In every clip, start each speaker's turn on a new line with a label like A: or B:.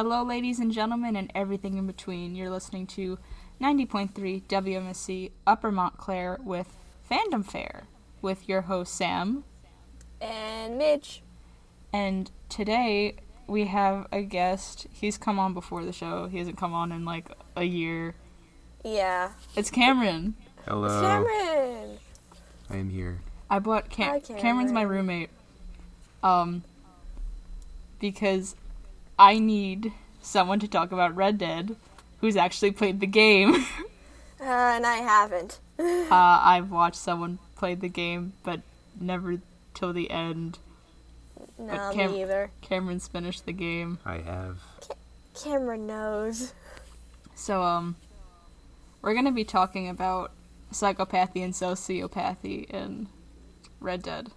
A: Hello, ladies and gentlemen, and everything in between. You're listening to 90.3 WMSC Upper Montclair with FandomFare with your host Sam.
B: And Midge.
A: And today we have a guest. He's come on before the show. He hasn't come on in like a year.
B: Yeah.
A: It's Cameron.
C: Hello.
B: Cameron.
C: I am here.
A: I bought Cam-
B: Hi,
A: Cameron's my roommate. Um because I need someone to talk about Red Dead who's actually played the game.
B: Uh, and I haven't.
A: uh, I've watched someone play the game, but never till the end.
B: No,
A: Cam-
B: me either.
A: Cameron's finished the game.
C: I have.
B: Cameron knows.
A: So, um, we're gonna be talking about psychopathy and sociopathy in Red Dead.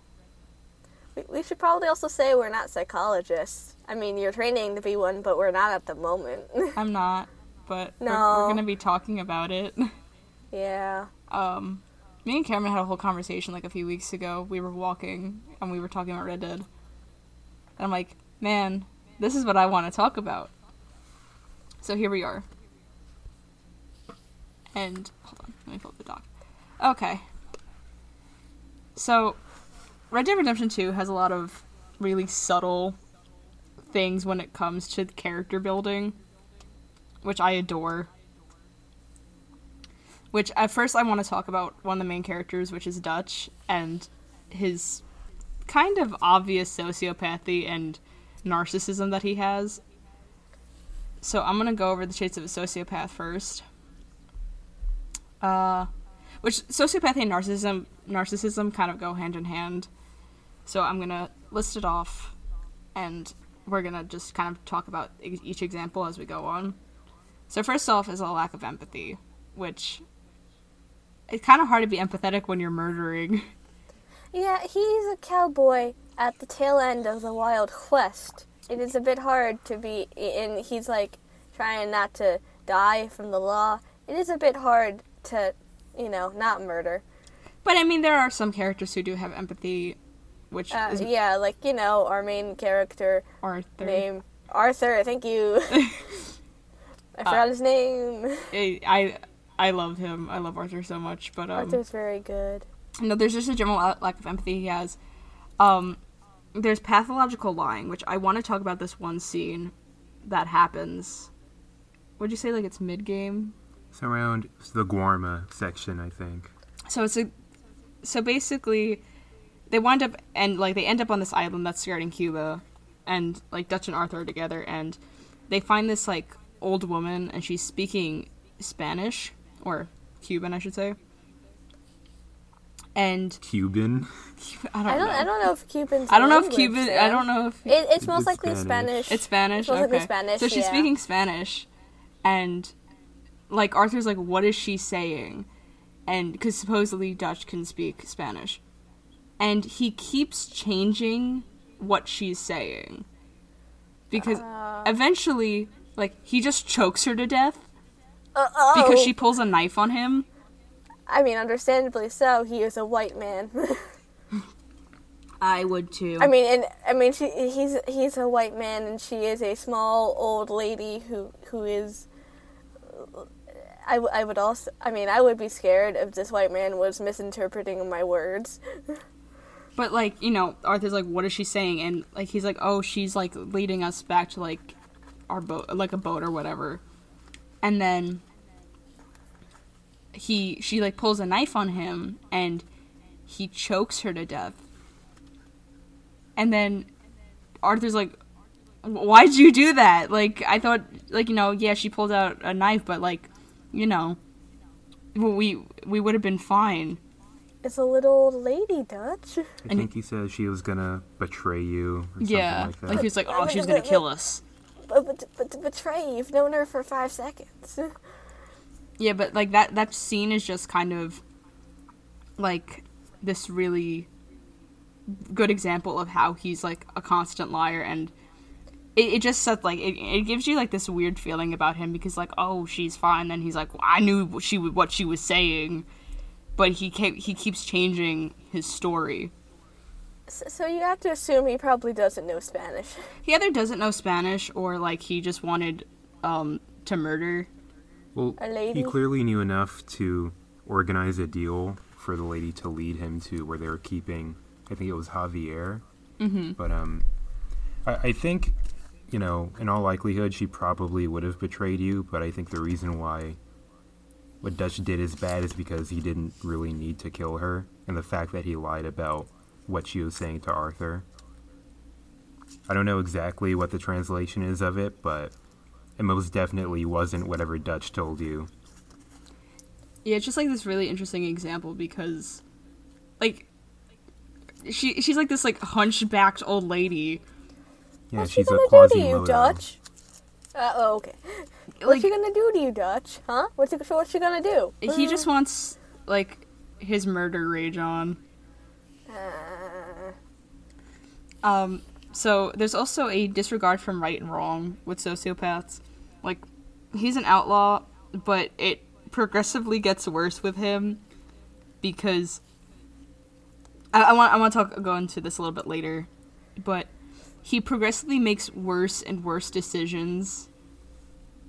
B: We, we should probably also say we're not psychologists. I mean, you're training to be one, but we're not at the moment.
A: I'm not, but we're, we're gonna be talking about it.
B: yeah.
A: Um, me and Cameron had a whole conversation like a few weeks ago. We were walking and we were talking about Red Dead. And I'm like, man, this is what I want to talk about. So here we are. And hold on, let me pull up the doc. Okay. So, Red Dead Redemption 2 has a lot of really subtle things when it comes to character building, which I adore. Which at first I want to talk about one of the main characters, which is Dutch, and his kind of obvious sociopathy and narcissism that he has. So I'm gonna go over the traits of a sociopath first. Uh, which sociopathy and narcissism narcissism kind of go hand in hand. So I'm gonna list it off, and we're gonna just kind of talk about each example as we go on. So first off is a lack of empathy, which it's kind of hard to be empathetic when you're murdering.
B: Yeah, he's a cowboy at the tail end of the Wild West. It is a bit hard to be, and he's like trying not to die from the law. It is a bit hard to, you know, not murder.
A: But I mean, there are some characters who do have empathy, which
B: Uh,
A: is
B: yeah, like you know, our main character
A: Arthur.
B: name Arthur. Thank you. I forgot his name.
A: I, I I love him. I love Arthur so much. But um,
B: Arthur's very good.
A: no, there's just a general lack of empathy he has. Um, there's pathological lying, which I want to talk about this one scene that happens. Would you say like it's mid game?
C: It's around the Guarma section, I think.
A: So it's a so basically they wind up and like they end up on this island that's skirting Cuba and like Dutch and Arthur are together and they find this like old woman and she's speaking Spanish or Cuban I should say. And
C: Cuban.
A: I don't,
B: I don't.
A: know.
B: I don't know if Cuban's.
A: I don't know if
B: language,
A: Cuban I don't know if
B: It, it's most
C: It's
B: likely
C: Spanish.
B: Spanish.
A: it's Spanish.
B: It's most likely
A: okay.
B: Spanish,
A: So she's
B: yeah.
A: speaking Spanish, and like Arthur's like, "What is she saying?" And because supposedly Dutch can speak Spanish, and he keeps changing what she's saying because
B: Uh.
A: eventually, like, he just chokes her to death
B: Uh, oh,
A: because she pulls a knife on him.
B: I mean, understandably so. He is a white man.
A: I would too.
B: I mean, and I mean, she, he's he's a white man, and she is a small old lady who who is. I, w- I would also I mean I would be scared if this white man was misinterpreting my words.
A: But like, you know, Arthur's like, "What is she saying?" And like, he's like, "Oh, she's like leading us back to like our boat, like a boat or whatever." And then he, she like pulls a knife on him, and he chokes her to death. And then Arthur's like, "Why'd you do that?" Like, I thought, like, you know, yeah, she pulled out a knife, but like, you know, we we would have been fine.
B: It's a little lady, Dutch.
C: I
A: And-
C: think he says she was gonna betray you. Or
A: Yeah,
C: Something like
A: like he was like, "Oh, she's gonna kill us."
B: But, but, but to betray, you've known her for five seconds.
A: Yeah, but like that that scene is just kind of like this really good example of how he's like a constant liar and it, it just sets like it, it gives you like this weird feeling about him because like oh she's fine then he's like well, I knew she w- what she was saying but he kept, he keeps changing his story
B: S- So you have to assume he probably doesn't know Spanish.
A: He either doesn't know Spanish or like he just wanted um to murder.
C: Well,
B: A lady?
C: he clearly knew enough to organize a deal for the lady to lead him to where they were keeping. I think it was Javier.
A: Mm-hmm.
C: But um, I, I think, you know, in all likelihood, she probably would have betrayed you. But I think the reason why what Dutch did is bad is because he didn't really need to kill her, and the fact that he lied about what she was saying to Arthur. I don't know exactly what the translation is of it, but it most definitely wasn't whatever Dutch told you.
A: Yeah, it's just like this really interesting example because, like, she she's like this like hunchbacked old lady.
C: Yeah,
B: What's she
C: she's a
B: gonna do to you, Dutch? Uh, oh, okay. What's
A: Like
B: she gonna do to you, Dutch? Huh? What's she, what's she gonna do?
A: he just wants like his murder rage on.
B: Uh,
A: Um, so there's also a disregard from right and wrong with sociopaths. Like, he's an outlaw, but it progressively gets worse with him because I, I want I want to talk go into this a little bit later, but he progressively makes worse and worse decisions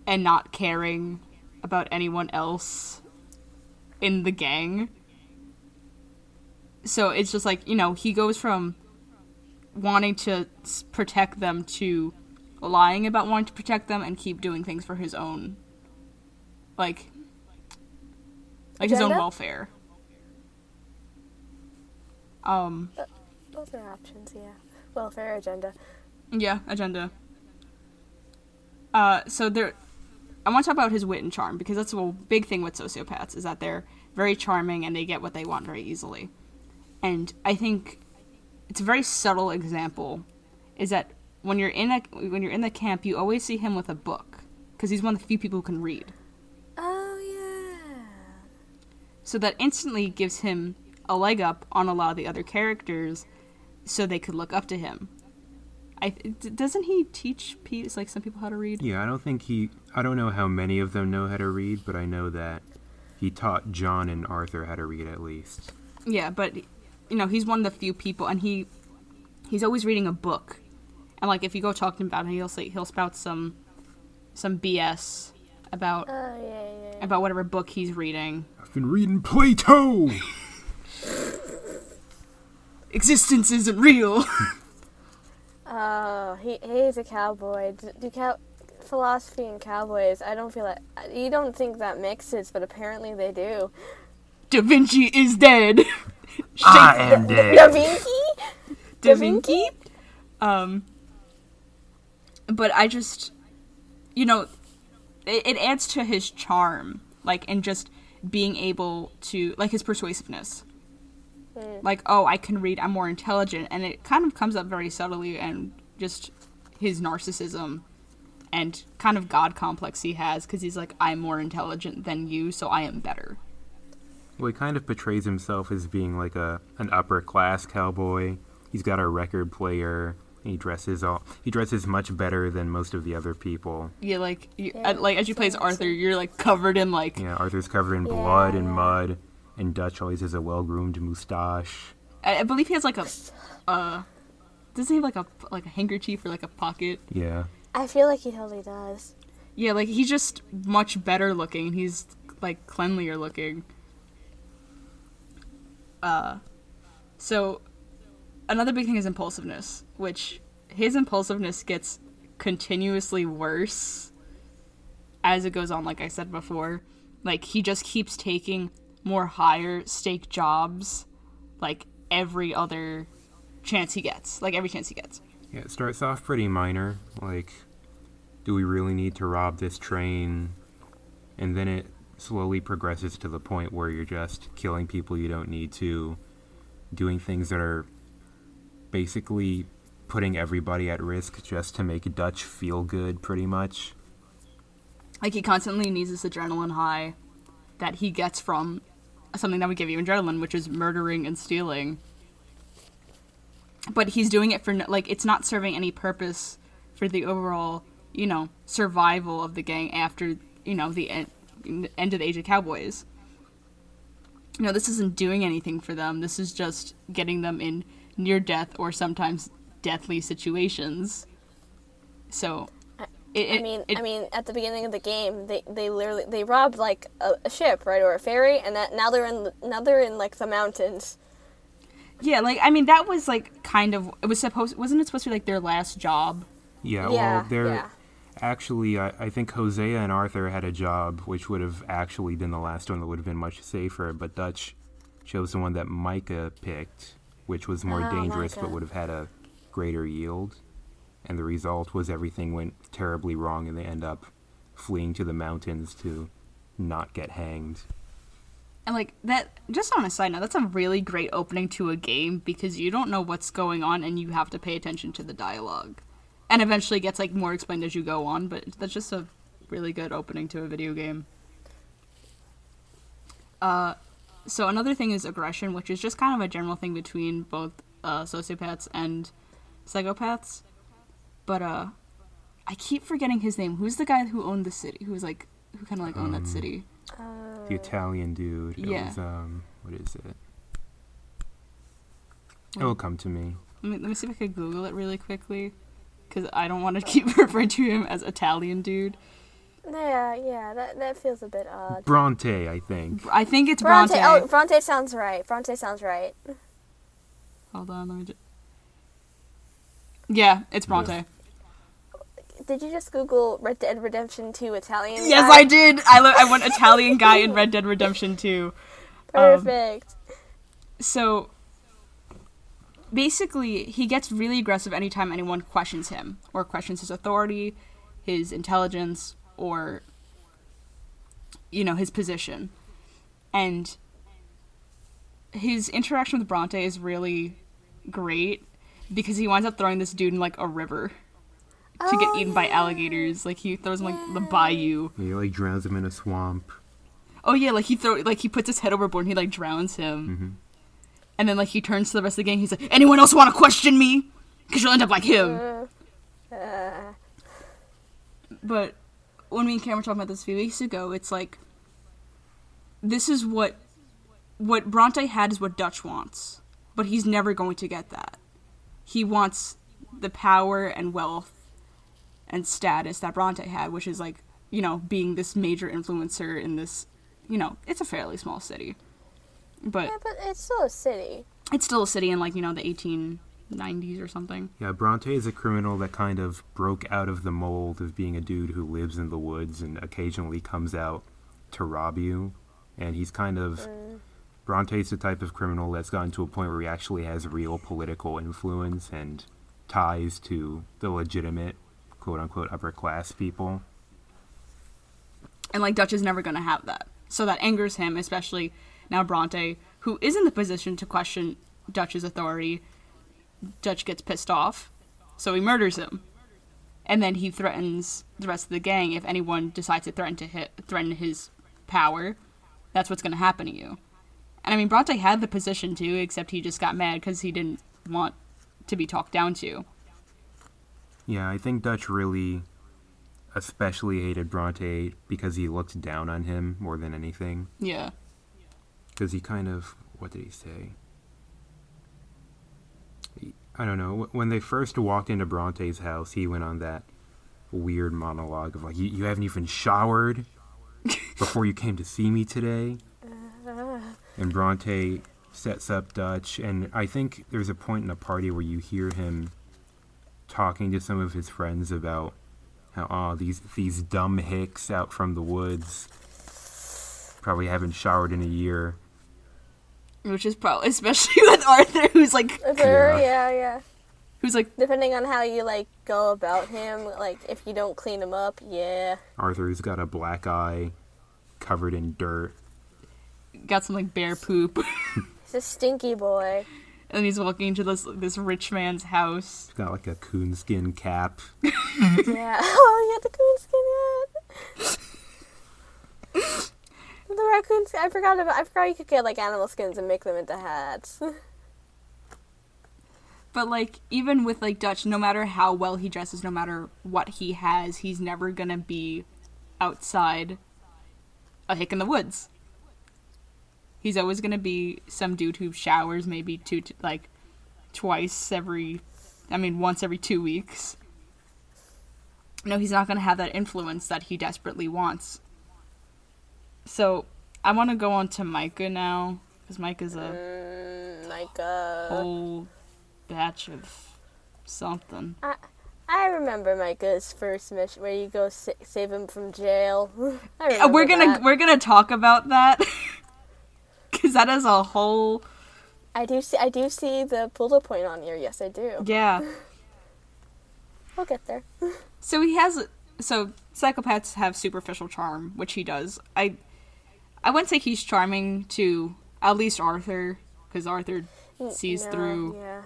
A: and not caring about anyone else in the gang. So it's just like, you know, he goes from wanting to protect them to lying about wanting to protect them and keep doing things for his own like like his own welfare. Um
B: those are options, yeah. Welfare agenda.
A: yeah, agenda. Uh so there I want to talk about his wit and charm because that's a big thing with sociopaths is that they're very charming and they get what they want very easily. And I think it's a very subtle example is that when you're in a when you're in the camp you always see him with a book because he's one of the few people who can read.
B: Oh yeah.
A: So that instantly gives him a leg up on a lot of the other characters so they could look up to him. I d- doesn't he teach pe- like some people how to read?
C: Yeah, I don't think he. I don't know how many of them know how to read, but I know that he taught John and Arthur how to read at least.
A: Yeah, but you know, he's one of the few people and he he's always reading a book. And like if you go talk to him about it, he'll say he'll spout some some BS about
B: Oh yeah, yeah. yeah.
A: about whatever book he's reading.
C: I've been reading Plato.
A: Existence isn't real.
B: Oh, he he's a cowboy. Do, do cow philosophy and cowboys? I don't feel like you don't think that mixes, but apparently they do.
A: da Vinci is dead.
C: I am dead. Da.
B: Vinci.
A: Da Vinci. Um, but I just, you know, it, it adds to his charm, like, and just being able to, like, his persuasiveness. Like, oh, I can read, I'm more intelligent, and it kind of comes up very subtly, and just his narcissism and kind of god complex he has, because he's like, I'm more intelligent than you, so I am better.
C: Well, he kind of portrays himself as being like a an upper class cowboy. He's got a record player. He dresses all. He dresses much better than most of the other people.
A: Yeah, like, you,
B: Yeah,
A: uh, like as you play as Arthur, you're like covered in like
C: Yeah, Arthur's covered in blood and mud, and Dutch always has a well groomed mustache.
A: I, I believe he has like a, uh, does he have like a like a handkerchief or like a pocket?
C: Yeah.
B: I feel like he totally does.
A: Yeah, like he's just much better looking. He's like cleanlier looking. Uh, so another big thing is impulsiveness, which his impulsiveness gets continuously worse as it goes on. Like I said before, like he just keeps taking more higher stake jobs, like every other chance he gets, like every chance he gets.
C: Yeah, it starts off pretty minor, like, do we really need to rob this train? And then it slowly progresses to the point where you're just killing people you don't need to, doing things that are basically putting everybody at risk just to make Dutch feel good, pretty much.
A: Like he constantly needs this adrenaline high that he gets from something that would give you adrenaline, which is murdering and stealing. But he's doing it for no, like it's not serving any purpose for the overall, you know, survival of the gang after you know the end, end of the Age of Cowboys. You know, this isn't doing anything for them. This is just getting them in near death or sometimes deathly situations. So, it,
B: I mean,
A: it-
B: I mean, at the beginning of the game, they they literally they robbed like a, a ship, right, or a ferry, and that now they're in now they're in like the mountains.
A: yeah, like I mean, that was like kind of it was supposed wasn't it supposed to be like their last job?
C: Yeah,
B: Yeah,
C: well, they're
B: yeah.
C: actually. I, I think Hosea and Arthur had a job which would have actually been the last one that would have been much safer, but Dutch chose the one that Micah picked, which was more
B: Oh,
C: dangerous but would have had a greater yield. And the result was everything went terribly wrong, and they end up fleeing to the mountains to not get hanged.
A: And like that, just on a side note, that's a really great opening to a game because you don't know what's going on and you have to pay attention to the dialogue. And eventually gets like more explained as you go on, but that's just a really good opening to a video game. Uh, so another thing is aggression, which is just kind of a general thing between both uh, sociopaths and psychopaths. But uh, I keep forgetting his name. Who's the guy who owned the city? Who was like who kind of like owned that city?
C: The Italian dude. It
A: Yeah.
C: was, um, what is it? It will come to me.
A: Let me, let me see if I could Google it really quickly, because I don't want to keep referring to him as Italian dude.
B: Yeah, yeah, that that feels a bit odd.
C: Bronte, I think.
A: I think it's
B: Bronte,
A: Bronte.
B: oh, Bronte sounds right. Bronte sounds right.
A: Hold on, let me just. Yeah, it's Bronte.
B: Did you just Google Red Dead Redemption 2 Italian?
A: Yes,
B: guy?
A: I did. I lo- I went Italian guy in Red Dead Redemption 2.
B: Um, Perfect.
A: So basically, he gets really aggressive anytime anyone questions him or questions his authority, his intelligence, or you know his position. And his interaction with Bronte is really great because he winds up throwing this dude in like a river to get
B: Oh,
A: eaten by alligators. Like he throws him like the bayou.
C: He like drowns him in a swamp.
A: Oh yeah, like he throw like he puts his head overboard and he like drowns him. And then like he turns to the rest of the gang. He's like, "Anyone else want to question me? Because you'll end up like him."
B: Uh,
A: But when me and Cam were talking about this a few weeks ago, it's like this is what what Bronte had is what Dutch wants, but he's never going to get that. He wants the power and wealth and status that Bronte had, which is like you know being this major influencer in this. You know, it's a fairly small city, but
B: yeah, but it's still a city.
A: it's still a city in like you know the 1890s or something.
C: Yeah, Bronte is a criminal that kind of broke out of the mold of being a dude who lives in the woods and occasionally comes out to rob you. And he's kind of. Mm. Bronte's the type of criminal that's gotten to a point where he actually has real political influence and ties to the legitimate, quote unquote, upper class people.
A: And like Dutch is never going to have that. So that angers him, especially now Bronte, who is in the position to question Dutch's authority. Dutch gets pissed off, so he murders him. And then he threatens the rest of the gang if anyone decides to threaten to hit, threaten his power. That's what's going to happen to you. And I mean, Bronte had the position too, except he just got mad because he didn't want to be talked down to.
C: Yeah, I think Dutch really especially hated Bronte because he looked down on him more than anything.
A: Yeah.
C: Because he kind of, what did he say? I don't know. When they first walked into Bronte's house, he went on that weird monologue of like, "You, you haven't even showered before you came to see me today." And Bronte sets up Dutch, and I think there's a point in a party where you hear him talking to some of his friends about how oh these these dumb hicks out from the woods probably haven't showered in a year.
A: Which is probably, especially with Arthur, who's like,
B: Sure, yeah, yeah.
A: who's like,
B: Depending on how you like go about him, like if you don't clean him up, yeah.
C: Arthur's got a black eye covered in dirt.
A: Got some like bear poop.
B: He's a stinky boy.
A: and he's walking into this this rich man's house.
C: He's got like a coonskin cap.
B: yeah. Oh, you had the coonskin hat. the raccoon skin. I forgot about. I forgot you could get like animal skins and make them into hats.
A: But like even with like Dutch, no matter how well he dresses, no matter what he has, he's never gonna be outside a hick in the woods. He's always gonna be some dude who showers maybe two to like twice every, I mean, once every two weeks. No, he's not going to have that influence that he desperately wants. So, I want to go on to Micah now, because Micah's a
B: Mm, uh,
A: whole batch of something.
B: I I remember Micah's first mission where you go sa- save him from jail.
A: Uh, we're gonna
B: that.
A: we're gonna talk about that because that is a whole
B: I do see. I do see the bullet point on here. Yes, I do.
A: yeah.
B: We'll get there.
A: So he has so psychopaths have superficial charm, which he does. I I wouldn't say he's charming to at least Arthur because Arthur sees
B: No,
A: through
B: Yeah.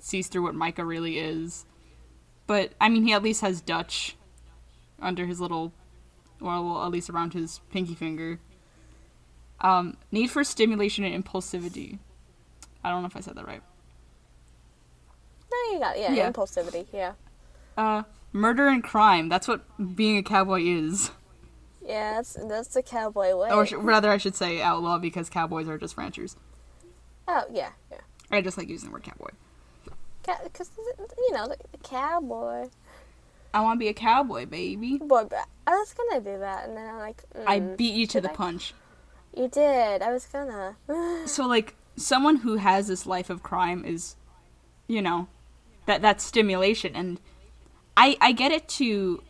A: sees through what Micah really is. But I mean, he at least has Dutch under his little, well, well, at least around his pinky finger. Um, need for stimulation and impulsivity. I don't know if I said that right.
B: No, you got it. Yeah,
A: Yeah.
B: impulsivity. Yeah.
A: Uh, murder and crime. That's what being a cowboy is.
B: Yeah, that's that's the cowboy way.
A: Or sh- rather, I should say outlaw because cowboys are just ranchers.
B: oh yeah, yeah.
A: I just like using the word cowboy.
B: Because you know the, the cowboy.
A: I want to be a cowboy, baby.
B: Boy, I was gonna do that, and then I'm like,
A: I
B: mm,
A: beat you to the
B: I?
A: punch.
B: You did. I was gonna.
A: so like someone who has this life of crime is you know that that stimulation and i i get it to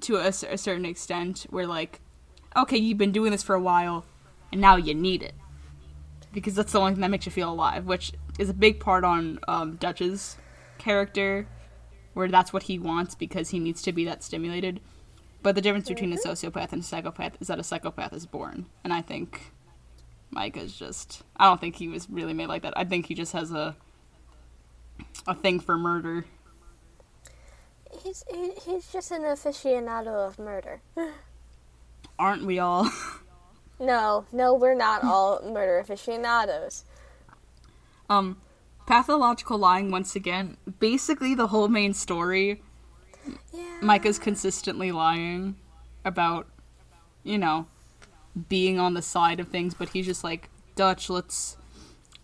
A: to a, a certain extent where like okay you've been doing this for a while and now you need it because that's the only thing that makes you feel alive which is a big part on um, dutch's character where that's what he wants because he needs to be that stimulated but the difference between a sociopath and a psychopath is that a psychopath is born and i think Micah's just I don't think he was really made like that. I think he just has a a thing for murder.
B: he's he's just an aficionado of murder.
A: Aren't we all?
B: No, no, we're not all murder aficionados.
A: um pathological lying once again. Basically the whole main story
B: Yeah.
A: Micah's consistently lying about you know being on the side of things, but he's just like Dutch, let's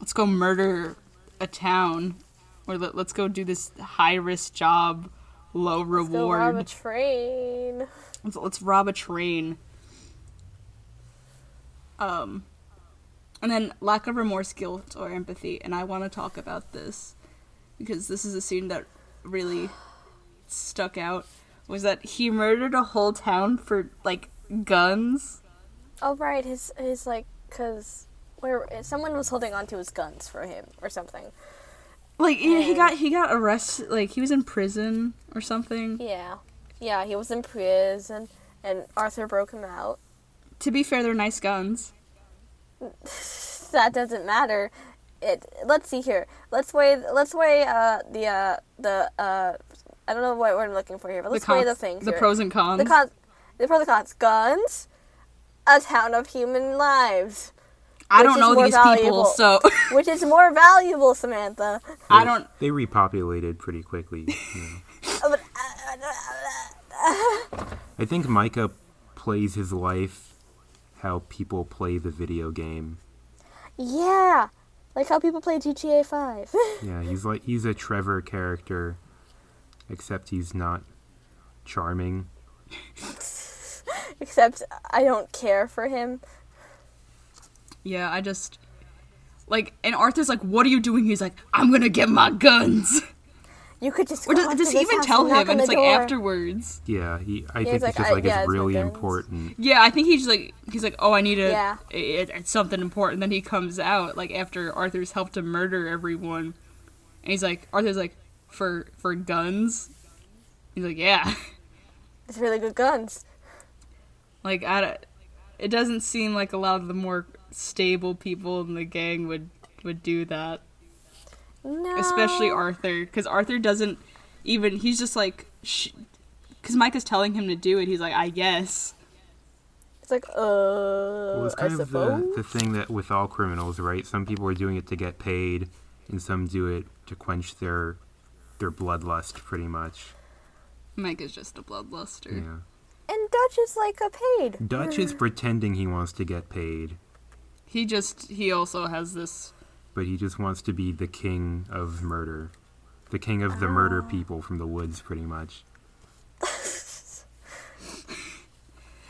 A: let's go murder a town or let, let's go do this high risk job, low reward.
B: Let's go rob a train.
A: Let's, let's rob a train. Um, and then lack of remorse, guilt, or empathy. And I want to talk about this because this is a scene that really stuck out. Was that he murdered a whole town for like guns?
B: Oh right, his his like cause where someone was holding onto his guns for him or something.
A: Like yeah, he got he got arrested. Like he was in prison or something.
B: Yeah, yeah, he was in prison, and Arthur broke him out.
A: To be fair, they're nice guns.
B: That doesn't matter. It. Let's see here. Let's weigh. Let's weigh. Uh, the uh, the uh, I don't know what word I'm looking for here, but let's
A: the
B: weigh
A: cons,
B: the things.
A: the
B: here.
A: pros and cons.
B: The cons. The pros and cons. Guns. A town of human lives.
A: I don't know these
B: valuable.
A: people, so
B: Which is more valuable, Samantha?
A: I don't.
C: They repopulated pretty quickly. you know. I think Micah plays his life how people play the video game.
B: Yeah, like how people play GTA Five.
C: Yeah, he's like he's a Trevor character, except he's not charming.
B: Except I don't care for him.
A: Yeah, I just like, and Arthur's like, "What are you doing?" He's like, "I'm gonna get my guns."
B: You could just.
A: Or does, does he even tell him? And
B: the
A: it's like
B: door.
A: afterwards.
C: Yeah, he. I
B: he's
C: think
B: like,
C: just like
B: yeah,
C: it's
B: it's
C: really
B: guns.
C: important.
A: Yeah, I think he's like, he's like, "Oh, I need a,
B: Yeah.
A: it, it's something important." Then he comes out like after Arthur's helped him murder everyone, and he's like, Arthur's like, "For for guns." He's like, "Yeah."
B: It's really good guns.
A: like I, don't- it doesn't seem like a lot of the more stable people in the gang would would do that.
B: No.
A: especially Arthur, because Arthur doesn't even. He's just like, because Micah's telling him to do it. He's like, I guess.
B: It's like, uh,
C: Well, it's kind
B: I
C: of the, the thing that with all criminals, right? Some people are doing it to get paid, and some do it to quench their their bloodlust, pretty much.
A: Micah's just a bloodluster.
C: Yeah.
B: And Dutch is like a paid.
C: Dutch is pretending he wants to get paid,
A: He just he also has this.
C: but he just wants to be the king of murder, the king of the murder
B: Ah.
C: people from the woods, pretty much.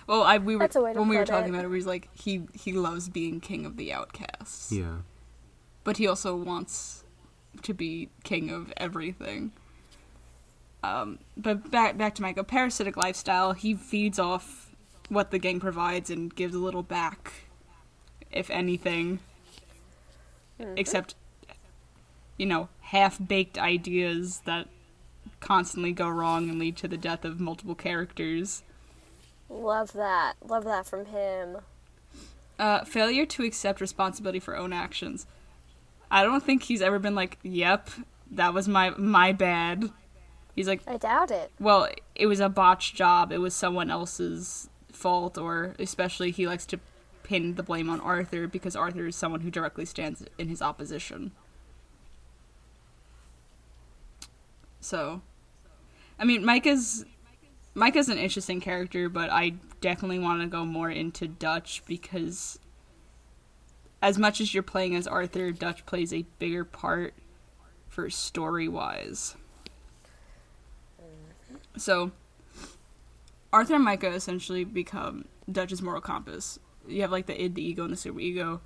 A: Well, I we were
B: That's a way to
A: when we were talking
B: it.
A: about it, we was like he he loves being king of the outcasts.
C: Yeah.
A: but he also wants to be king of everything. Um, but back back to Micah, parasitic lifestyle. He feeds off what the gang provides and gives a little back, if anything. Except, you know, half baked ideas that constantly go wrong and lead to the death of multiple characters.
B: Love that. Love that from him.
A: Uh, failure to accept responsibility for own actions. I don't think he's ever been like, "Yep, that was my my bad." He's like,
B: I doubt it.
A: "Well, it was a botched job. It was someone else's fault." Or especially, he likes to pin the blame on Arthur because Arthur is someone who directly stands in his opposition. So, I mean, Micah's Micah's an interesting character, but I definitely want to go more into Dutch because as much as you're playing as Arthur, Dutch plays a bigger part for story wise. So, Arthur and Micah essentially become Dutch's moral compass. You have like the id, the ego, and the super ego.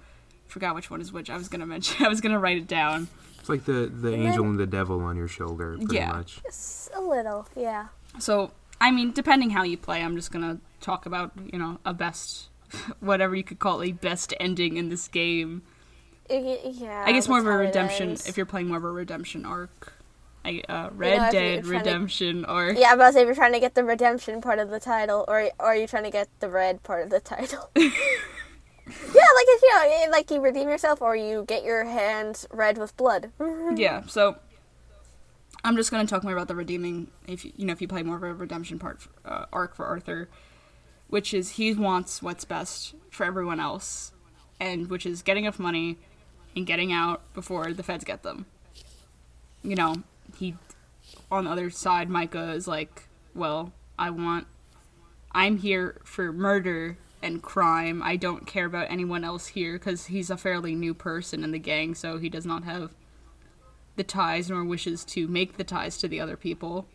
A: Forgot which one is which. I was gonna mention. I was gonna write it down.
C: It's like the, the
B: And
C: angel
B: then-
C: and the devil on your shoulder, pretty
A: Yeah.
C: much.
B: Just a little, yeah.
A: So, I mean, depending how you play, I'm just gonna talk about you know a best, whatever you could call a best ending in this game.
B: Yeah.
A: I guess more of a redemption if you're playing more of a redemption arc. I, uh, Red
B: you're
A: Dead
B: trying to-
A: Redemption arc.
B: Yeah, I was if you're trying to get the redemption part of the title, or or are you trying to get the red part of the title? yeah, like if you know, like you redeem yourself, or you get your hands red with blood.
A: yeah so i'm just going to talk more about the redeeming if you you know if you play more of a redemption part uh, arc for arthur which is he wants what's best for everyone else and which is getting enough money and getting out before the feds get them you know he on the other side micah is like well i want i'm here for murder and crime i don't care about anyone else here because he's a fairly new person in the gang so he does not have the ties nor wishes to make the ties to the other people.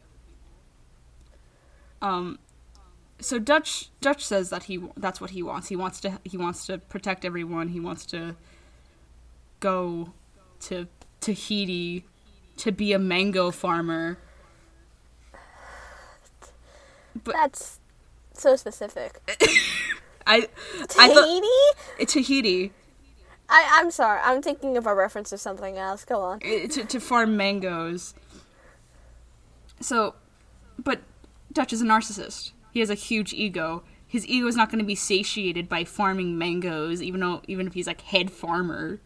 A: Um, so Dutch Dutch says that he that's what he wants. He wants to he wants to protect everyone. He wants to go to Tahiti to be a mango farmer. But-
B: That's so specific.
A: I I thought
B: Tahiti?
A: Tahiti
B: I, I'm sorry. I'm thinking of a reference to something else. Go on.
A: eh, to, to farm mangoes. So, but Dutch is a narcissist. He has a huge ego. His ego is not going to be satiated by farming mangoes, even though even if he's like head farmer.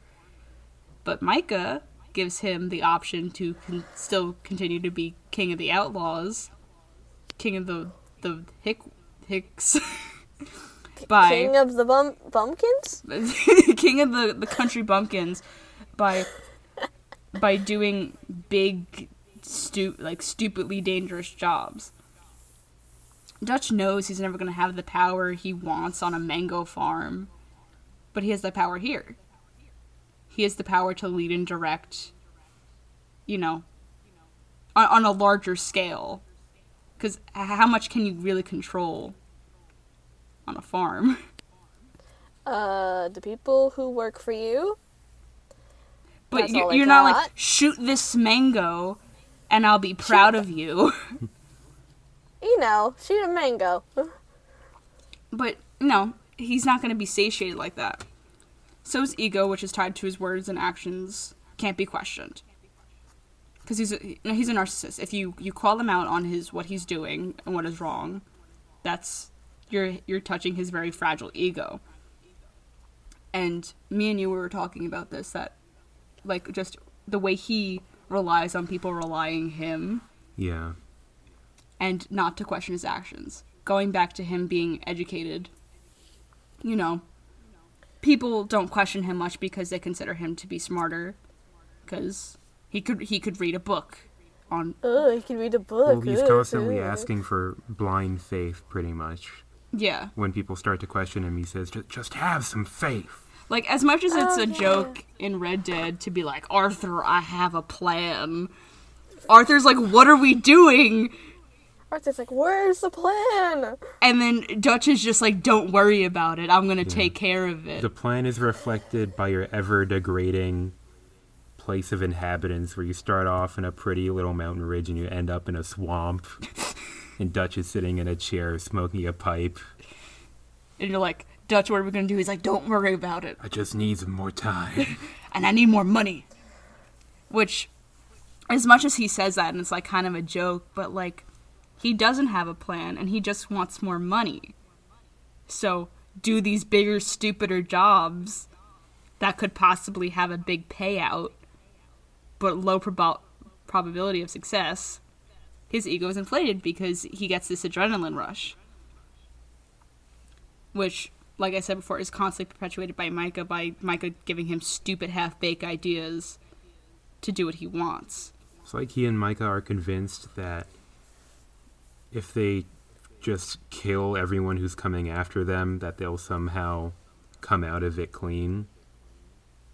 A: But Micah gives him the option to con- still continue to be king of the outlaws, king of the the hick hicks. by
B: King of the bum bumpkins?
A: king of the, the country bumpkins by by doing big stu- like stupidly dangerous jobs dutch knows he's never going to have the power he wants on a mango farm but he has the power here he has the power to lead and direct you know on, on a larger scale because how much can you really control on a farm
B: Uh, the people who work for you.
A: But
B: That's
A: you, you're not like shoot this mango, and I'll be proud of you.
B: You know, shoot a mango.
A: but no, he's not going to be satiated like that. So his ego, which is tied to his words and actions, can't be questioned. Because he's a, you know, he's a narcissist. If you, you call him out on his what he's doing and what is wrong, that's you're you're touching his very fragile ego. And me and you were talking about this that like just the way he relies on people relying him
C: Yeah.
A: And not to question his actions. Going back to him being educated, you know, people don't question him much because they consider him to be smarter because he could he could read a book on
B: Oh, he can read a book.
C: Well, he's constantly
B: ooh.
C: asking for blind faith, pretty much.
A: yeah.
C: When people start to question him, he says, "Ju- "Just have some faith."
A: Like as much as it's
B: Oh,
A: a
B: yeah.
A: joke in Red Dead to be like, Arthur, I have a plan. Arthur's like, what are we doing?
B: Arthur's like, where's the plan?
A: And then Dutch is just like, don't worry about it. I'm gonna take care of it.
C: The plan is reflected by your ever degrading place of inhabitants where you start off in a pretty little mountain ridge and you end up in a swamp. and Dutch is sitting in a chair smoking a pipe.
A: and you're like, Dutch, what are we gonna do? He's like, don't worry about it.
C: I just need some more time.
A: and I need more money. Which, as much as he says that, and it's like kind of a joke, but like, he doesn't have a plan and he just wants more money. So, do these bigger, stupider jobs that could possibly have a big payout, but low prob- probability of success. His ego is inflated because he gets this adrenaline rush. Which, like I said before, is constantly perpetuated by Micah by Micah giving him stupid half baked ideas to do what he wants.
C: It's like he and Micah are convinced that if they just kill everyone who's coming after them, that they'll somehow come out of it clean.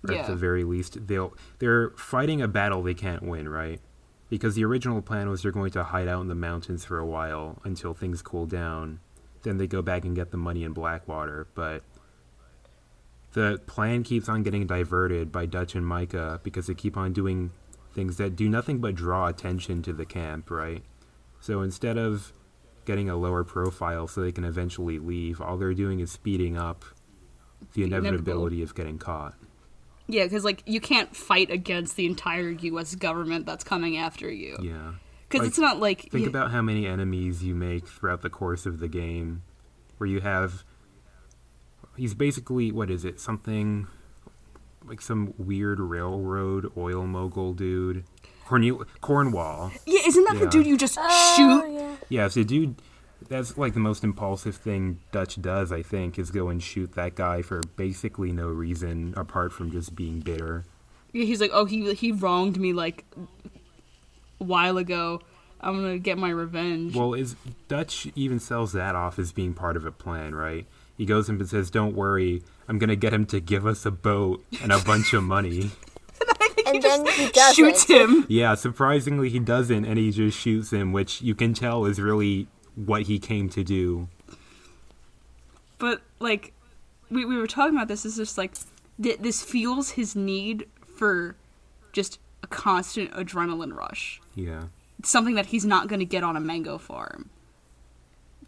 C: Or at the very least, they'll they're fighting a battle they can't win, right? Because the original plan was they're going to hide out in the mountains for a while until things cool down. Then they go back and get the money in Blackwater, but the plan keeps on getting diverted by Dutch and Micah because they keep on doing things that do nothing but draw attention to the camp, right? So instead of getting a lower profile so they can eventually leave, all they're doing is speeding up the inevitability of getting caught.
A: Yeah, because like you can't fight against the entire U.S. government that's coming after you.
C: Yeah.
A: Because
C: Like,
A: it's not like
C: Think about how many enemies you make throughout the course of the game, where you have. He's basically what is it? Something like some weird railroad oil mogul dude, Cornel- Cornwall.
A: yeah, isn't that the dude you just
B: Oh,
A: shoot?
B: yeah.
C: Yeah, so dude, that's like the most impulsive thing Dutch does. I think is go and shoot that guy for basically no reason apart from just being bitter.
A: Yeah, he's like, oh, he he wronged me like a while ago. I'm gonna get my revenge.
C: Well, is Dutch even sells that off as being part of a plan, right? He goes and says, "Don't worry, I'm gonna get him to give us a boat and a bunch of money."
B: And then he does
A: shoots
B: it.
A: him.
C: Yeah, surprisingly, he doesn't, and he just shoots him, which you can tell is really what he came to do.
A: But like, we we were talking about this. Is just like th- this fuels his need for just a constant adrenaline rush.
C: Yeah,
A: It's something that he's not going to get on a mango farm.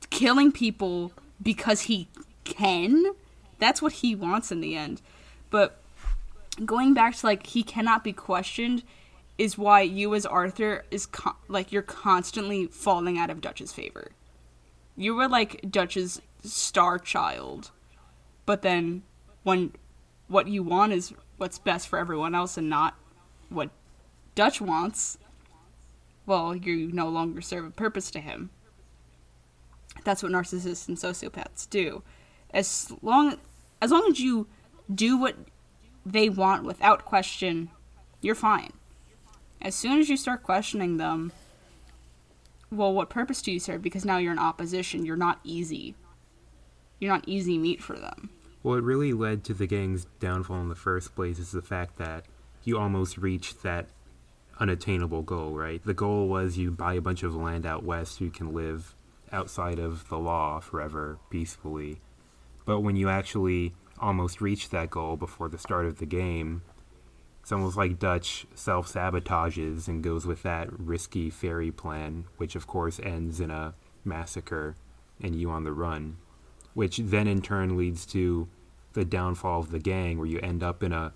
A: Killing people because he can. That's what he wants in the end. But going back to like he cannot be questioned is why you as Arthur is con- like you're constantly falling out of Dutch's favor. You were like Dutch's star child. But then when what you want is what's best for everyone else and not what Dutch wants, well, you no longer serve a purpose to him. That's what narcissists and sociopaths do. As long as long as you do what they want without question, you're fine. As soon as you start questioning them, well, what purpose do you serve? Because now you're in opposition. You're not easy. You're not easy meat for them.
C: Well, it really led to the gang's downfall in the first place is the fact that you almost reached that unattainable goal, right? The goal was you buy a bunch of land out west you can live outside of the law forever, peacefully. But when you actually almost reach that goal before the start of the game, it's almost like Dutch self sabotages and goes with that risky ferry plan, which of course ends in a massacre and you on the run which then in turn leads to the downfall of the gang, where you end up in a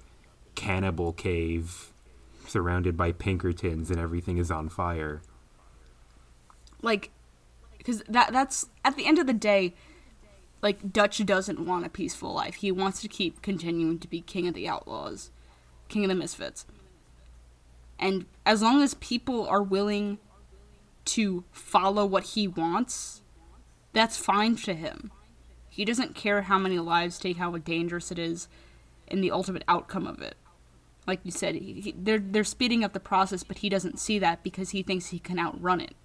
C: cannibal cave surrounded by Pinkertons and everything is on fire.
A: like because that that's at the end of the day like dutch doesn't want a peaceful life. He wants to keep continuing to be king of the outlaws king of the misfits. And as long as people are willing to follow what he wants that's fine to him. He doesn't care how many lives take how dangerous it is and the ultimate outcome of it. Like you said he, he, they're they're speeding up the process but he doesn't see that because he thinks he can outrun it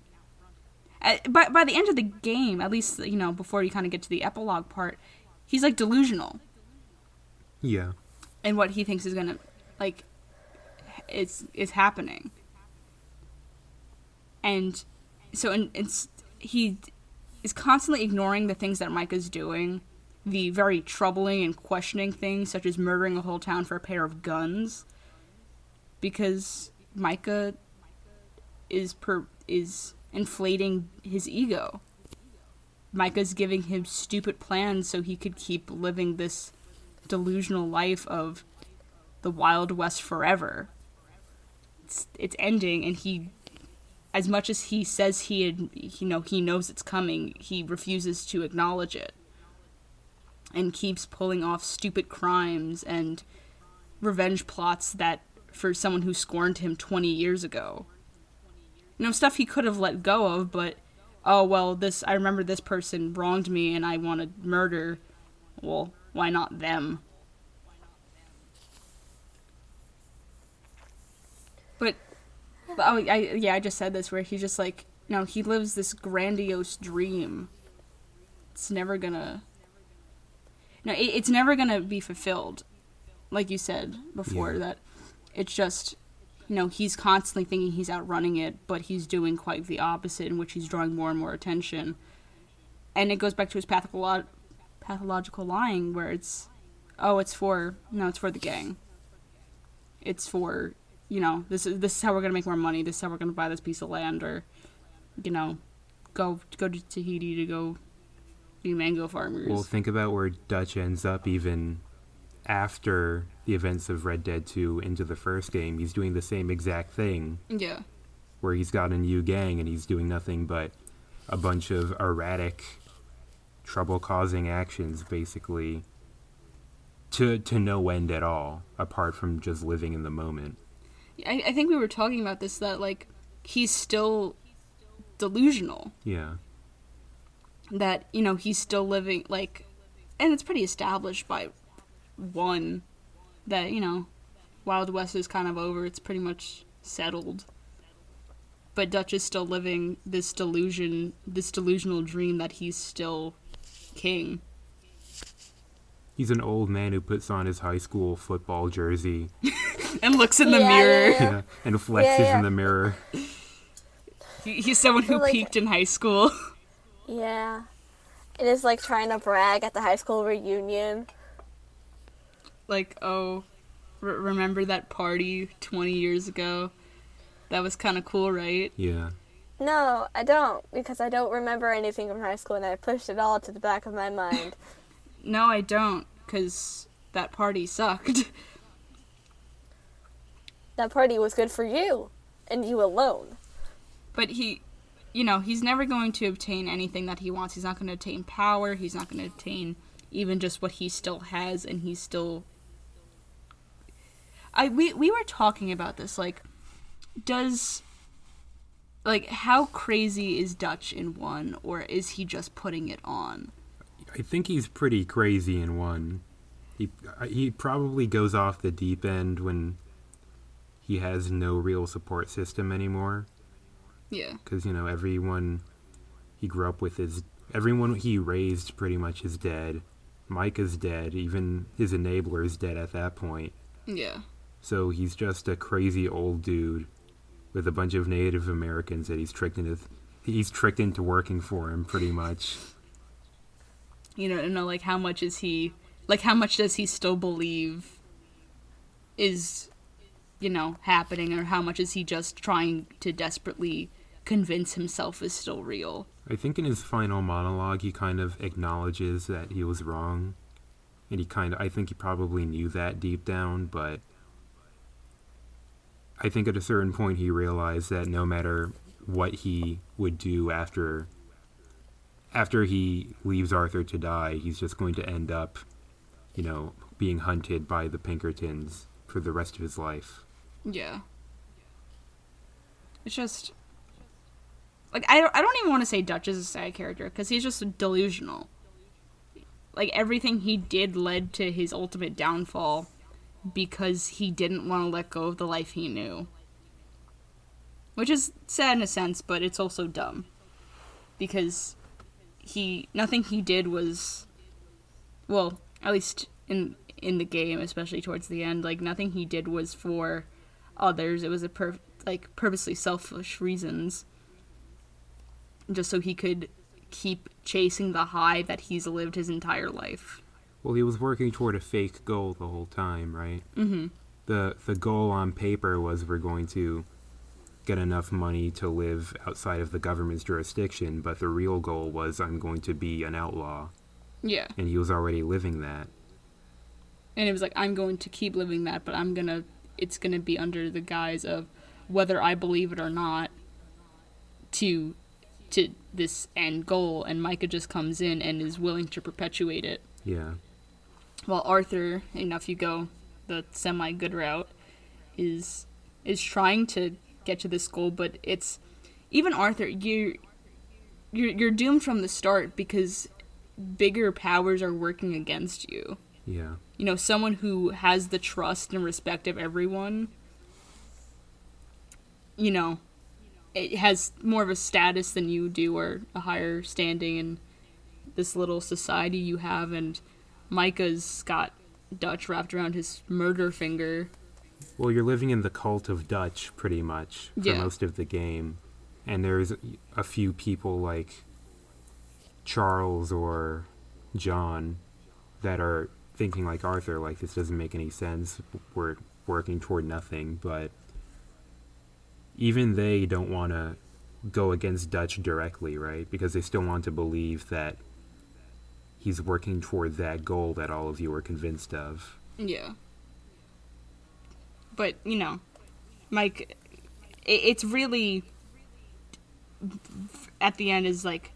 A: by by the end of the game, at least you know before you kind of get to the epilogue part, he's like delusional.
C: Yeah.
A: and what he thinks is gonna like it's is happening and so in, it's he is constantly ignoring the things that micah's doing the very troubling and questioning things such as murdering a whole town for a pair of guns because micah is per is inflating his ego micah's giving him stupid plans so he could keep living this delusional life of the Wild West forever. It's it's ending, and he, as much as he says he had, you know, he knows it's coming, he refuses to acknowledge it, and keeps pulling off stupid crimes and revenge plots that for someone who scorned him 20 years ago. You know, stuff he could have let go of, but oh well, this I remember this person wronged me and I want to murder. Well, why not them? But, but oh, I yeah, I just said this where he just like no, he lives this grandiose dream. It's never gonna. No, it, it's never gonna be fulfilled, like you said before.
C: Yeah.
A: That it's just, you know, he's constantly thinking he's outrunning it, but he's doing quite the opposite, in which he's drawing more and more attention. And it goes back to his patholo- pathological lying, where it's, oh, it's for no, it's for the gang. It's for, you know, this is this is how we're gonna make more money. This is how we're gonna buy this piece of land, or, you know, go go to Tahiti to go be mango farmers.
C: Well, think about where Dutch ends up even after the events of Red Dead 2 into the first game. He's doing the same exact thing
A: yeah,
C: where he's got a new gang and he's doing nothing but a bunch of erratic, trouble causing actions basically to to no end at all, apart from just living in the moment.
A: I, I think we were talking about this that like he's still delusional.
C: Yeah.
A: that you know he's still living like and it's pretty established by one that you know wild west is kind of over it's pretty much settled but dutch is still living this delusion this delusional dream that he's still king
C: He's an old man who puts on his high school football jersey
A: and looks in the
B: Yeah,
A: mirror
B: yeah.
C: yeah, and flexes
B: yeah.
C: in the mirror.
A: He, he's someone who
B: Like-
A: peaked in high school
B: Yeah. It is like trying to brag at the high school reunion.
A: Like oh re- remember that party 20 years ago that was kind of cool right
C: Yeah.
B: No, I don't, because I don't remember anything from high school and I pushed it all to the back of my mind.
A: No, I don't, because that party sucked.
B: that party was good for you, and you alone.
A: But he, you know, he's never going to obtain anything that he wants. He's not going to obtain power. He's not going to obtain even just what he still has, and he's still. I we we were talking about this. Like, does like how crazy is Dutch in one, or is he just putting it on?
C: I think he's pretty crazy in one. He uh, he probably goes off the deep end when he has no real support system anymore
A: Yeah.
C: because you know everyone he grew up with is everyone he raised pretty much is dead. Mike is dead. Even his enabler is dead at that point.
A: Yeah.
C: So he's just a crazy old dude with a bunch of Native Americans that he's tricked into he's tricked into working for him pretty much.
A: you know, know like how much is he like how much does he still believe is you know happening or how much is he just trying to desperately convince himself is still real
C: I think in his final monologue, he kind of acknowledges that he was wrong, and he kind of I think he probably knew that deep down, but I think at a certain point he realized that no matter what he would do after after he leaves Arthur to die, he's just going to end up, you know, being hunted by the Pinkertons for the rest of his life.
A: yeah. It's just like i don't, I don't even want to say dutch is a side character because he's just delusional. Like everything he did led to his ultimate downfall because he didn't want to let go of the life he knew which is sad in a sense but it's also dumb because he nothing he did was well at least in in the game, especially towards the end. Like nothing he did was for others. It was a per- like purposely selfish reasons, just so he could keep chasing the high that he's lived his entire life.
C: Well, he was working toward a fake goal the whole time, right? Mm-hmm. The the goal on paper was we're going to get enough money to live outside of the government's jurisdiction, but the real goal was I'm going to be an outlaw,
A: Yeah.
C: and he was already living that.
A: And it was like I'm going to keep living that, but I'm gonna it's gonna be under the guise of whether I believe it or not to to this end goal and Micah just comes in and is willing to perpetuate it.
C: Yeah.
A: While Arthur, you know, if you go the semi good route, is is trying to get to this goal, but it's even Arthur, you you're you're doomed from the start because bigger powers are working against you
C: Yeah.
A: you know, someone who has the trust and respect of everyone, you know, it has more of a status than you do or a higher standing in this little society you have. And Micah's got Dutch wrapped around his murder finger.
C: Well, you're living in the cult of Dutch pretty much for
A: Yeah.
C: most of the game. And there's a few people like Charles or John that are thinking like Arthur, like this doesn't make any sense. We're working toward nothing. But even they don't want to go against Dutch directly, right? Because they still want to believe that he's working toward that goal that all of you are convinced of.
A: Yeah. But, you know, Mike, it, it's really, at the end, is like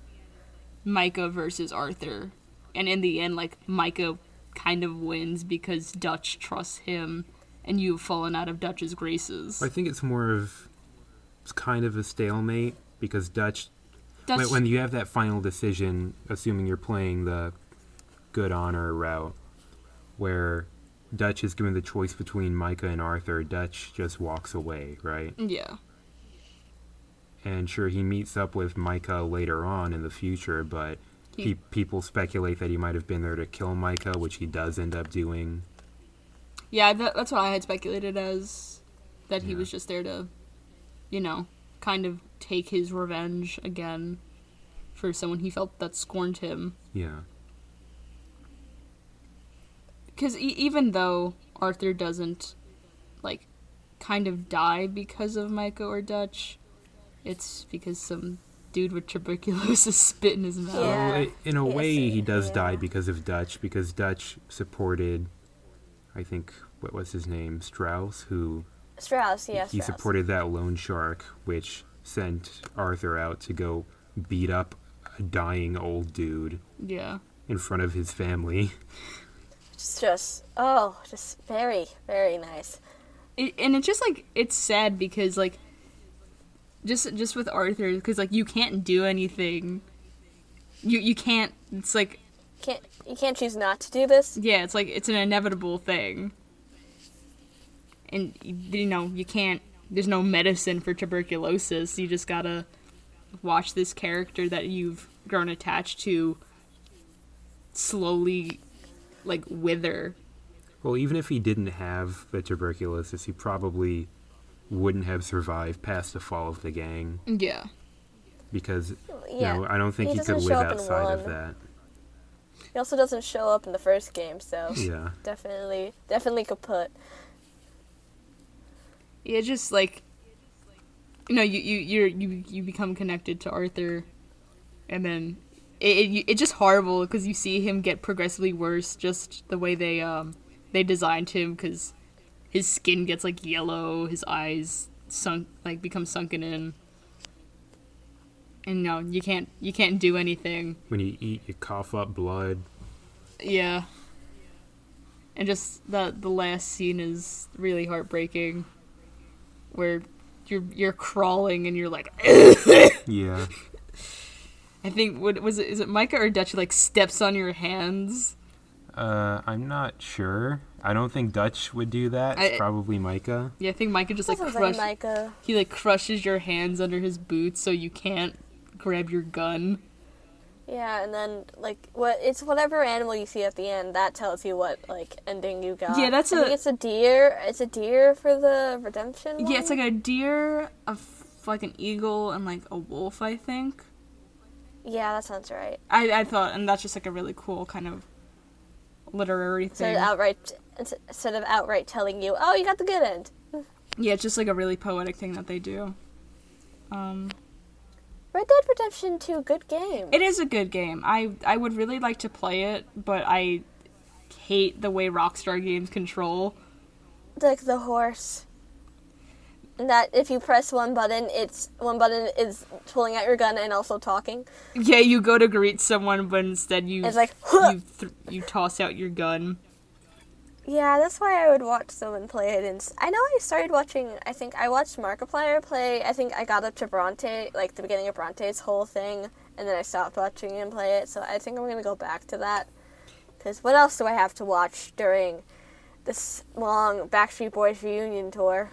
A: Micah versus Arthur. And in the end, like, Micah kind of wins because Dutch trusts him and you've fallen out of Dutch's graces.
C: I think it's more of it's kind of a stalemate because Dutch, when, when you have that final decision, assuming you're playing the good honor route, where Dutch is given the choice between Micah and Arthur, Dutch just walks away, right?
A: yeah.
C: And sure, he meets up with Micah later on in the future, but
A: He-
C: pe- people speculate that he might have been there to kill Micah, which he does end up doing.
A: Yeah, that, that's what I had speculated as that he
C: Yeah.
A: was just there to, you know, kind of take his revenge again for someone he felt that scorned him.
C: Yeah.
A: Because e- even though Arthur doesn't, like, kind of die because of Micah or Dutch, it's because some dude with tuberculosis spit in his mouth.
B: Yeah.
C: Well, in a way, he does
B: yeah.
C: die because of Dutch, because Dutch supported, I think, what was his name? Strauss, who
B: Strauss, yeah,
C: he
B: Strauss.
C: supported that loan shark, which sent Arthur out to go beat up a dying old dude
A: Yeah.
C: in front of his family.
B: It's just, oh, just very, very nice.
A: it, and it's just like it's sad because like just just with Arthur because like you can't do anything. You you can't. It's like
B: Can't you can't choose not to do this?
A: yeah, it's like it's an inevitable thing. And you know you can't. There's no medicine for tuberculosis. You just gotta watch this character that you've grown attached to slowly like wither.
C: Well, even if he didn't have the tuberculosis, he probably wouldn't have survived past the fall of the gang
A: Yeah.
C: because
B: Yeah.
C: you know I don't think
B: He
C: he, could
B: doesn't
C: live
B: in
C: outside of
B: one.
C: that.
B: He also doesn't show up in the first game, so
C: Yeah.
B: definitely, definitely kaput.
A: Yeah, just like you know, you you you're, you you become connected to Arthur, and then it, it it's just horrible because you see him get progressively worse. Just the way they um they designed him because his skin gets like yellow, his eyes sunk like become sunken in, and no, you can't you can't do anything.
C: When you eat, you cough up blood.
A: Yeah. And just the the last scene is really heartbreaking, where you're you're crawling and you're like,
C: Yeah.
A: I think what was it? Is it Micah or Dutch like steps on your hands?
C: Uh, I'm not sure. I don't think Dutch would do that. It's
A: I-
C: probably Micah.
A: Yeah, I think Micah just
B: That
A: like
B: sounds like
A: crush.
B: Micah.
A: he like crushes your hands under his boots so you can't grab your gun.
B: Yeah, and then like what it's whatever animal you see at the end that tells you what like ending you got.
A: Yeah, that's
B: I
A: a-
B: think it's a deer. It's a deer for the redemption.
A: Yeah, it's like a deer, a f- like an eagle, and like a wolf. I think.
B: yeah, that sounds right.
A: I I thought, and that's just like a really cool kind of literary
B: Instead
A: thing.
B: of outright, instead of outright telling you, oh, you got the good end.
A: Yeah, it's just like a really poetic thing that they do. Um,
B: Red Dead Redemption 2, good game.
A: it is a good game. I I would really like to play it, but I hate the way Rockstar Games control.
B: like the horse. That if you press one button, it's one button is pulling out your gun and also talking.
A: Yeah, you go to greet someone, but instead you
B: It's like,
A: you th- you toss out your gun.
B: Yeah, that's why I would watch someone play it. And I know I started watching. I think I watched Markiplier play. I think I got up to Bronte, like the beginning of Bronte's whole thing, and then I stopped watching him play it. So I think I'm gonna go back to that. Cause what else do I have to watch during this long Backstreet Boys reunion tour?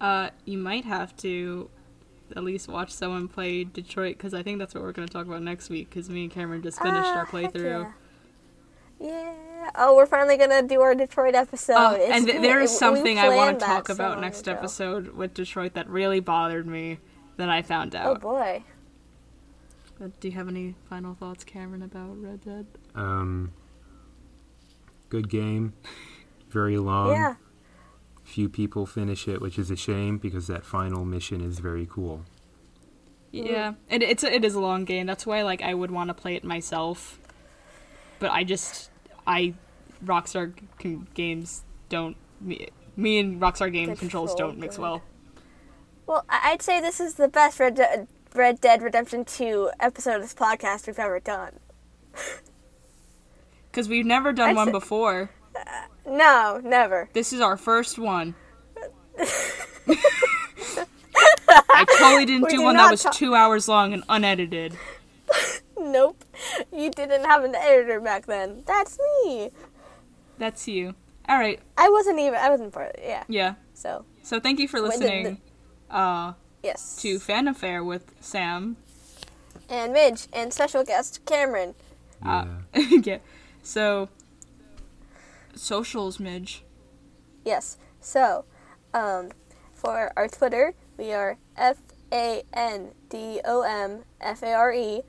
A: Uh, you might have to at least watch someone play Detroit because I think that's what we're going to talk about next week. Because me and Cameron just finished
B: Ah,
A: our playthrough.
B: Yeah. yeah. Oh, we're finally gonna do our Detroit episode.
A: Oh,
B: It's
A: and th- there is something I want to talk about
B: long
A: next
B: ago.
A: episode with Detroit that really bothered me that I found out.
B: Oh boy.
A: But do you have any final thoughts, Cameron, about Red Dead?
C: Um, good game. Very long.
B: yeah.
C: Few people finish it, which is a shame because that final mission is very cool.
A: Yeah, it, it's a, it is a long game. That's why like I would want to play it myself, but I just I Rockstar c- games don't me, me and Rockstar game controls
B: Control
A: don't mix well.
B: Well, I'd say this is the best Red, De- Red Dead Redemption 2 episode of this podcast we've ever done.
A: Because we've never done
B: I'd
A: one
B: say-
A: before.
B: Uh, no, never.
A: This is our first one. I totally didn't
B: We
A: do one that was
B: ta-
A: two hours long and unedited.
B: Nope. You didn't have an editor back then. That's me.
A: That's you. All right.
B: I wasn't even, I wasn't part of it. Yeah.
A: Yeah.
B: So,
A: So thank you for
B: Wait, the-
A: listening uh,
B: yes.
A: to FandomFare with Sam.
B: And Midge and special guest Cameron.
A: Uh,
C: Yeah.
A: yeah. So socials, Midge.
B: Yes. So, um, for our Twitter, we are F A N D O M F A R E,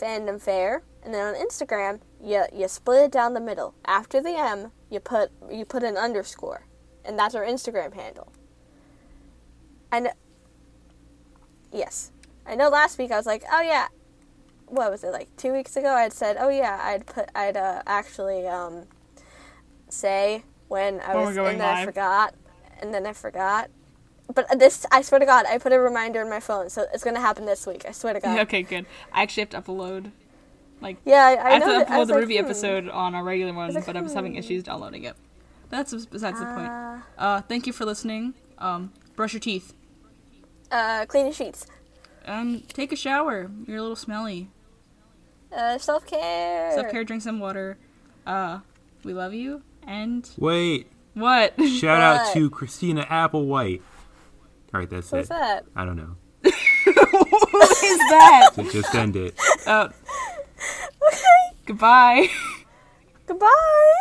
B: FandomFare, and then on Instagram, you you split it down the middle. After the M, you put you put an underscore, and that's our Instagram handle. And. Yes, I know. Last week I was like, oh yeah, what was it like two weeks ago? I'd said, oh yeah, I'd put I'd uh, actually um say when I was
A: going
B: and then I forgot, and then I forgot. But this, I swear to God, I put a reminder in my phone, so it's gonna happen this week. I swear to God.
A: Okay, good. I actually have to upload. Like
B: Yeah, I,
A: I,
B: I
A: have
B: know.
A: to upload the
B: like,
A: Ruby
B: hmm.
A: episode on a regular one,
B: like,
A: but I was having
B: hmm.
A: issues downloading it. That's besides the point.
B: Uh,
A: Uh, thank you for listening. Um, brush your teeth.
B: uh, clean your sheets.
A: Um, take a shower. You're a little smelly.
B: Uh, self care.
A: Self care. Drink some water. Uh, we love you. And
C: Wait,
A: what?
C: shout out to Christina Applewhite. All right, that's
B: What's
C: it.
B: that?
C: I don't know.
A: Who is that?
C: So just end it.
A: Uh,
B: Okay.
A: goodbye.
B: Goodbye.